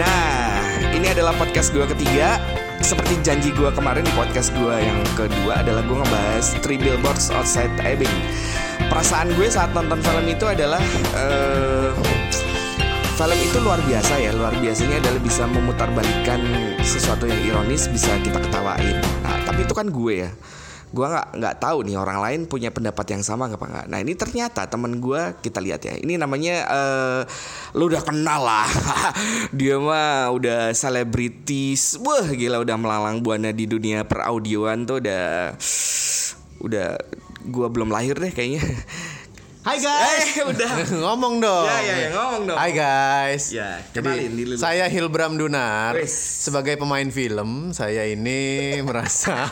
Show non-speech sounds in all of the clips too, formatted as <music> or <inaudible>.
Nah, ini adalah podcast gue ketiga. Seperti janji gue kemarin di podcast gue yang kedua adalah gue ngebahas Three Billboards Outside Ebbing. Perasaan gue saat nonton film itu adalah eh, film itu luar biasa ya. Luar biasanya adalah bisa memutarbalikkan sesuatu yang ironis bisa kita ketawain. Nah, tapi itu kan gue ya gue nggak nggak tahu nih orang lain punya pendapat yang sama apa nggak. Nah ini ternyata temen gue kita lihat ya. Ini namanya eh lu udah kenal lah. <laughs> Dia mah udah selebritis. Wah gila udah melalang buana di dunia peraudioan tuh udah udah gue belum lahir deh kayaknya. <laughs> Hai guys. Eh, udah. <laughs> ngomong dong. Ya, ya, ya, ngomong dong. Hai guys. Ya, Jadi kenalin diri lu. saya Hilbram Dunar. Wis. Sebagai pemain film, saya ini <laughs> merasa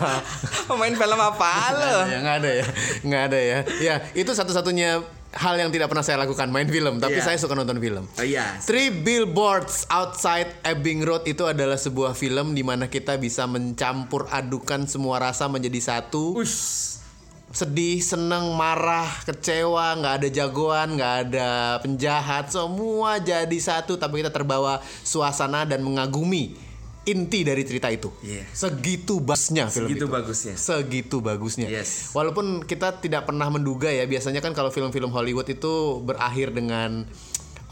Pemain film apa lo? ya nggak ada ya, nggak ada ya. Ya itu satu-satunya hal yang tidak pernah saya lakukan main film, tapi Iya. saya suka nonton film. Oh iya. Three Billboards Outside Ebbing Road itu adalah sebuah film di mana kita bisa mencampur adukan semua rasa menjadi satu. Ush. Sedih, seneng, marah, kecewa, nggak ada jagoan, nggak ada penjahat, semua jadi satu. Tapi kita terbawa suasana dan mengagumi inti dari cerita itu. Iya. Segitu bagusnya film Segitu itu. bagusnya. Segitu bagusnya. Yes. Walaupun kita tidak pernah menduga ya, biasanya kan kalau film-film Hollywood itu berakhir dengan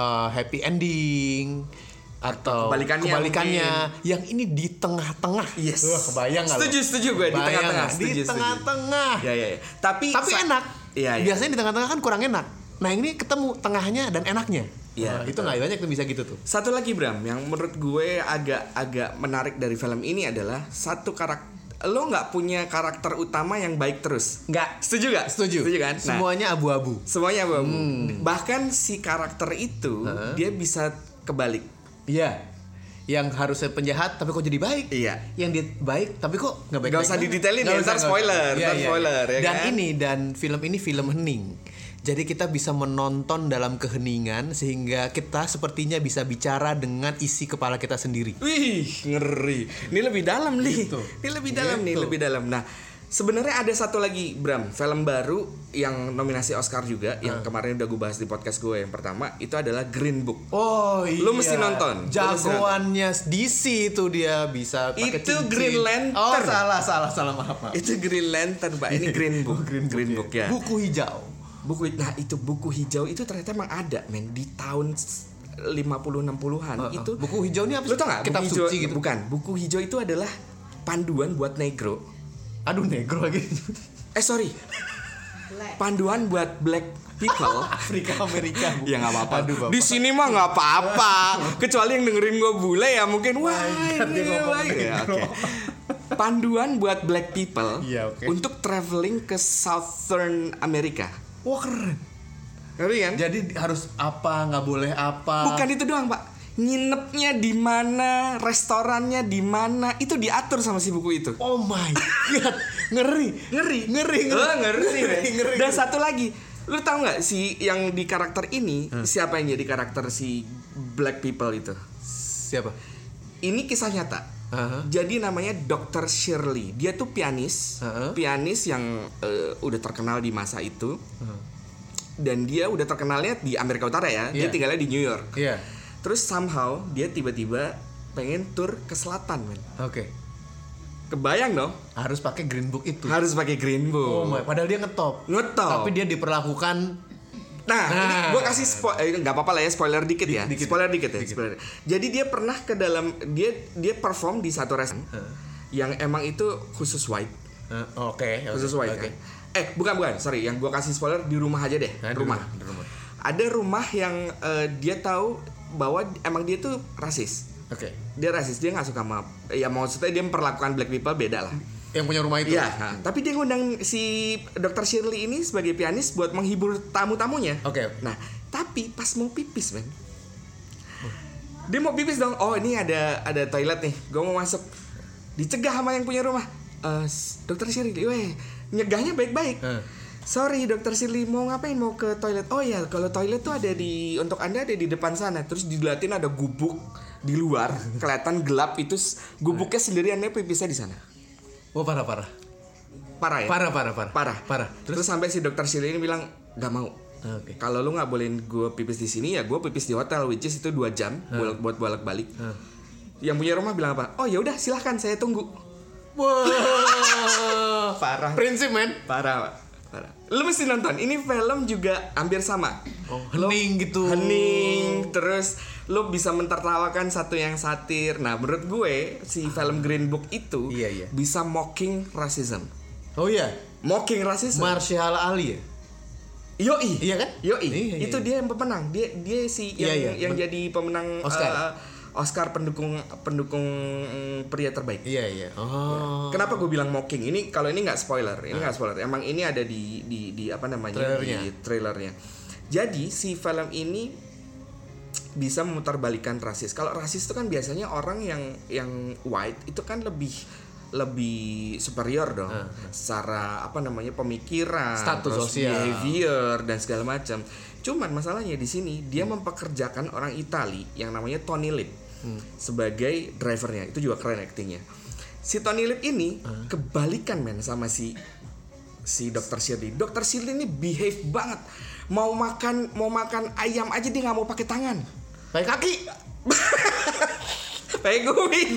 uh, happy ending atau kebalikannya kebalikannya. yang ini di tengah-tengah. Yes. Wah, kebayang lo? Setuju, setuju gue, di tengah-tengah. Di tengah-tengah. Ya ya. ya. Tapi Tapi enak. Iya, iya. Biasanya di tengah-tengah kan kurang enak. Nah ini ketemu tengahnya dan enaknya. Iya, Wah, itu nggak banyak tuh bisa gitu tuh. Satu lagi Bram, yang menurut gue agak-agak menarik dari film ini adalah satu karakter lo nggak punya karakter utama yang baik terus. Nggak. Setuju gak? Setuju. Setuju kan? Nah, Semuanya abu-abu. semuanya abu Hmm. Bahkan si karakter itu dia bisa kebalik. Iya. Yang harusnya penjahat tapi kok jadi baik. Iya. Yang dia baik tapi kok nggak baik. Nggak usah didetailin ya, ntar spoiler, ntar spoiler, ya dan kan? ini dan film ini film hening. Jadi kita bisa menonton dalam keheningan sehingga kita sepertinya bisa bicara dengan isi kepala kita sendiri. Wih, ngeri. Ini lebih dalam nih. Gitu. Ini lebih dalam nih, Gitu. lebih dalam. Nah, sebenarnya ada satu lagi Bram, film baru yang nominasi Oscar juga yang kemarin udah gue bahas di podcast gue yang pertama itu adalah Green Book. Oh iya. Lu mesti nonton. Lu mesti Jagoannya DC itu dia bisa pakai Itu cincin. Green Lantern. Oh salah salah salah maaf maaf. Itu Green Lantern, Pak. Ini Green <laughs> Book. Green Book, Green ya. Book ya. Buku hijau. Buku nah itu buku hijau itu ternyata emang ada, men, di tahun 50 60-an Uh, uh. itu. buku hijau ini apa Lu tau gak? Kitab buku hijau, suci gitu. Bukan, buku hijau itu adalah panduan buat negro. Aduh negro lagi. Eh sorry. Panduan buat black people. <laughs> Afrika Amerika. Bu. ya nggak apa-apa. Di sini mah nggak apa-apa. Kecuali yang dengerin gue bule ya mungkin wah ini ya, negro. oke. Panduan buat black people Iya, oke. untuk traveling ke Southern America. Wah keren. Ngerti kan? Jadi harus apa nggak boleh apa. Bukan itu doang, Pak. Nginepnya di mana, restorannya di mana, itu diatur sama si buku itu. Oh my god. Ngeri. Ngeri, Ngeri, ngeri. Oh, ngeri, Ngeri, ngeri, ngeri. Dan satu lagi, lu tahu nggak si yang di karakter ini siapa yang jadi karakter si black people itu? Siapa? Ini kisah nyata. Aha. Jadi namanya Dr. Shirley. Dia tuh pianis, Aha. pianis yang eh, udah terkenal di masa itu. Dan dia udah terkenalnya di Amerika Utara ya. Dia Iya. tinggalnya di New York. Iya. Terus somehow dia tiba-tiba pengen tur ke selatan, men. Oke. Kebayang dong? Harus pakai green book itu. Harus pakai green book. Oh my. Padahal dia ngetop. Ngetop. Tapi dia diperlakukan Nah, ini Nah. gue kasih spoiler, nggak apa-apa lah ya spoiler dikit ya, Dikit. spoiler dikit ya. Spoiler. Jadi dia pernah ke dalam dia dia perform di satu restoran yang emang itu khusus white, Eh, Oke. oke, khusus white. Oke. kan. Eh bukan bukan, sorry, yang gue kasih spoiler di rumah aja deh, Nah, di rumah. rumah, di rumah. Ada rumah yang eh, dia tahu bahwa emang dia tuh rasis. Oke. Dia rasis, dia nggak suka sama, ya maksudnya dia memperlakukan black people beda lah. Yang punya rumah itu. Iya, nah, tapi dia ngundang si Dr. Shirley ini sebagai pianis buat menghibur tamu-tamunya. Oke. Nah, tapi pas mau pipis, men. Dia mau pipis dong. Oh, ini ada ada toilet nih. Gue mau masuk. Dicegah sama yang punya rumah. Eh, Dokter Shirley, weh, nyegahnya baik-baik. Eh. Sorry, Dokter Shirley mau ngapain? Mau ke toilet? Oh ya, kalau toilet tuh ada di untuk anda ada di depan sana. Terus diliatin ada gubuk di luar, kelihatan gelap itu gubuknya sendirian dia pipisnya di sana. Oh parah parah. Parah ya? Parah parah parah. Parah. Parah. Terus, sampai si Dokter Shirley ini bilang nggak mau. Oke. Kalau lu nggak bolehin gue pipis di sini ya gue pipis di hotel, which is itu dua jam bolak buat bolak balik. Yang punya rumah bilang apa? Oh ya udah silahkan saya tunggu. Wah. <laughs> Parah. Prinsip men. Parah. Parah. Lu mesti nonton. Ini film juga hampir sama. Oh, hening gitu. Hening, terus lu bisa mentertawakan satu yang satir. Nah, menurut gue si film Green Book itu Iya, iya. bisa mocking racism. Oh iya. Mocking racism. Marshall Ali ya? Yoi. Iya kan? Yoi. Iya, iya, Itu dia yang pemenang. Dia dia si Iya, yang iya. yang jadi pemenang Oscar. eh, Oscar pendukung pendukung mm, pria terbaik. Iya iya. Oh. Kenapa gue bilang mocking? Ini kalau ini nggak spoiler, ini nggak spoiler. Emang ini ada di di di apa namanya Trailernya. di trailernya. Jadi si film ini bisa memutarbalikkan rasis. Kalau rasis itu kan biasanya orang yang yang white itu kan lebih lebih superior dong secara apa namanya pemikiran, Status sosial. behavior dan segala macam. Cuman masalahnya di sini dia mempekerjakan orang Itali yang namanya Tony Lip sebagai drivernya. Itu juga keren aktingnya. Si Tony Lip ini kebalikan men sama si si Dr. Shirley. Dr. Shirley ini behave banget. Mau makan mau makan ayam aja dia nggak mau pakai tangan. Pakai kaki. <laughs> Pakai kuping.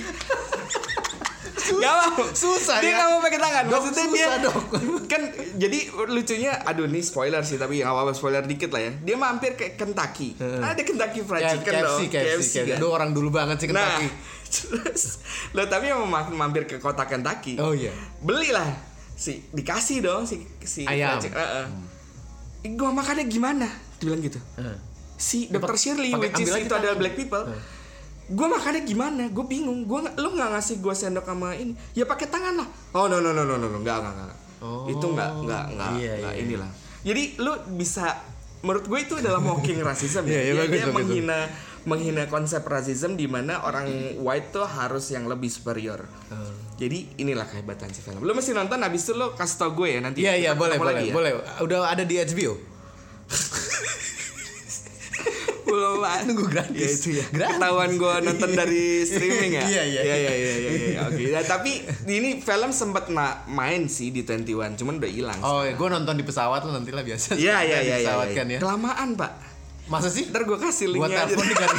Gak mau susah Dia ya. gak mau pakai tangan Dok, Maksudnya susah, dia dok. Kan jadi lucunya Aduh ini spoiler sih Tapi gak apa-apa spoiler dikit lah ya Dia mampir ke Kentucky Ada Kentucky Fried Ya, Chicken KFC, dong KFC, KFC. kan? Aduh orang dulu banget sih Nah Kentucky. <laughs> Terus Loh tapi yang mam- mampir ke kota Kentucky Oh iya. Belilah si Dikasih dong si, si Ayam. fried chicken. Heeh. "Ih, Gua makannya gimana Dia bilang gitu Heeh. si Dr. Shirley pakai- which is itu adalah tangan. black people gue makannya gimana gue bingung gue lu nggak ngasih gue sendok sama ini ya pakai tangan lah oh no no no no no no nggak nggak nggak Oh. itu nggak nggak nggak Iya, nggak iya. inilah jadi lu bisa menurut gue itu adalah mocking racism <laughs> Iya, iya, ya bagus, dia bagus. menghina menghina konsep rasism di mana orang white tuh harus yang lebih superior Oh. jadi inilah kehebatan si film lu mesti nonton habis itu lu kasih tau gue ya nanti Iya iya boleh boleh lagi ya. boleh. Udah ada di HBO. <laughs> Pak. Nunggu gratis. Ya itu ya. Gratis. <laughs> Ketahuan gue nonton dari streaming ya. Iya, iya. Iya iya iya iya. iya. Oke. Ya, tapi ini film sempat ma- main sih di 21, cuman udah hilang. Oh, gue nonton di pesawat lo nanti lah biasa. Iya iya iya iya. Pesawat iya. kan ya. Kelamaan, Pak. Masa sih? Ntar gue kasih linknya aja. telepon <laughs> kan.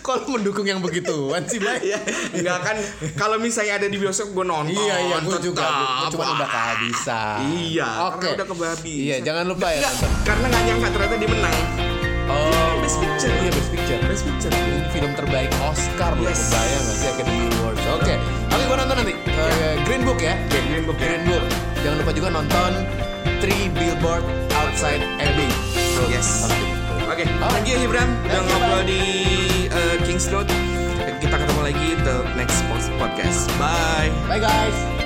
Kok lu mendukung yang begituan sih, Bay? Iya, enggak kan kalau misalnya ada di bioskop gue nonton. Iya iya, gue juga. Cuma udah kehabisan. Iya, Oke. karena udah kebabisan. Iya, jangan lupa ya nonton. karena nggak nyangka ternyata dia menang. Oh, Best Picture. Iya, Best Picture. Best Picture. Ini film terbaik Oscar loh, Yes. kebayang gak sih Academy Awards. Oke, oke gue nonton nanti. Eh, Green Book ya. Green Book. Green Book. Jangan lupa juga nonton Three Billboard Outside Ebbing. Yes. Oke. Oke, thank you Ibram udah Thank you, ngobrol di uh, Kings Road. Kita ketemu lagi the next podcast. Bye. Bye guys.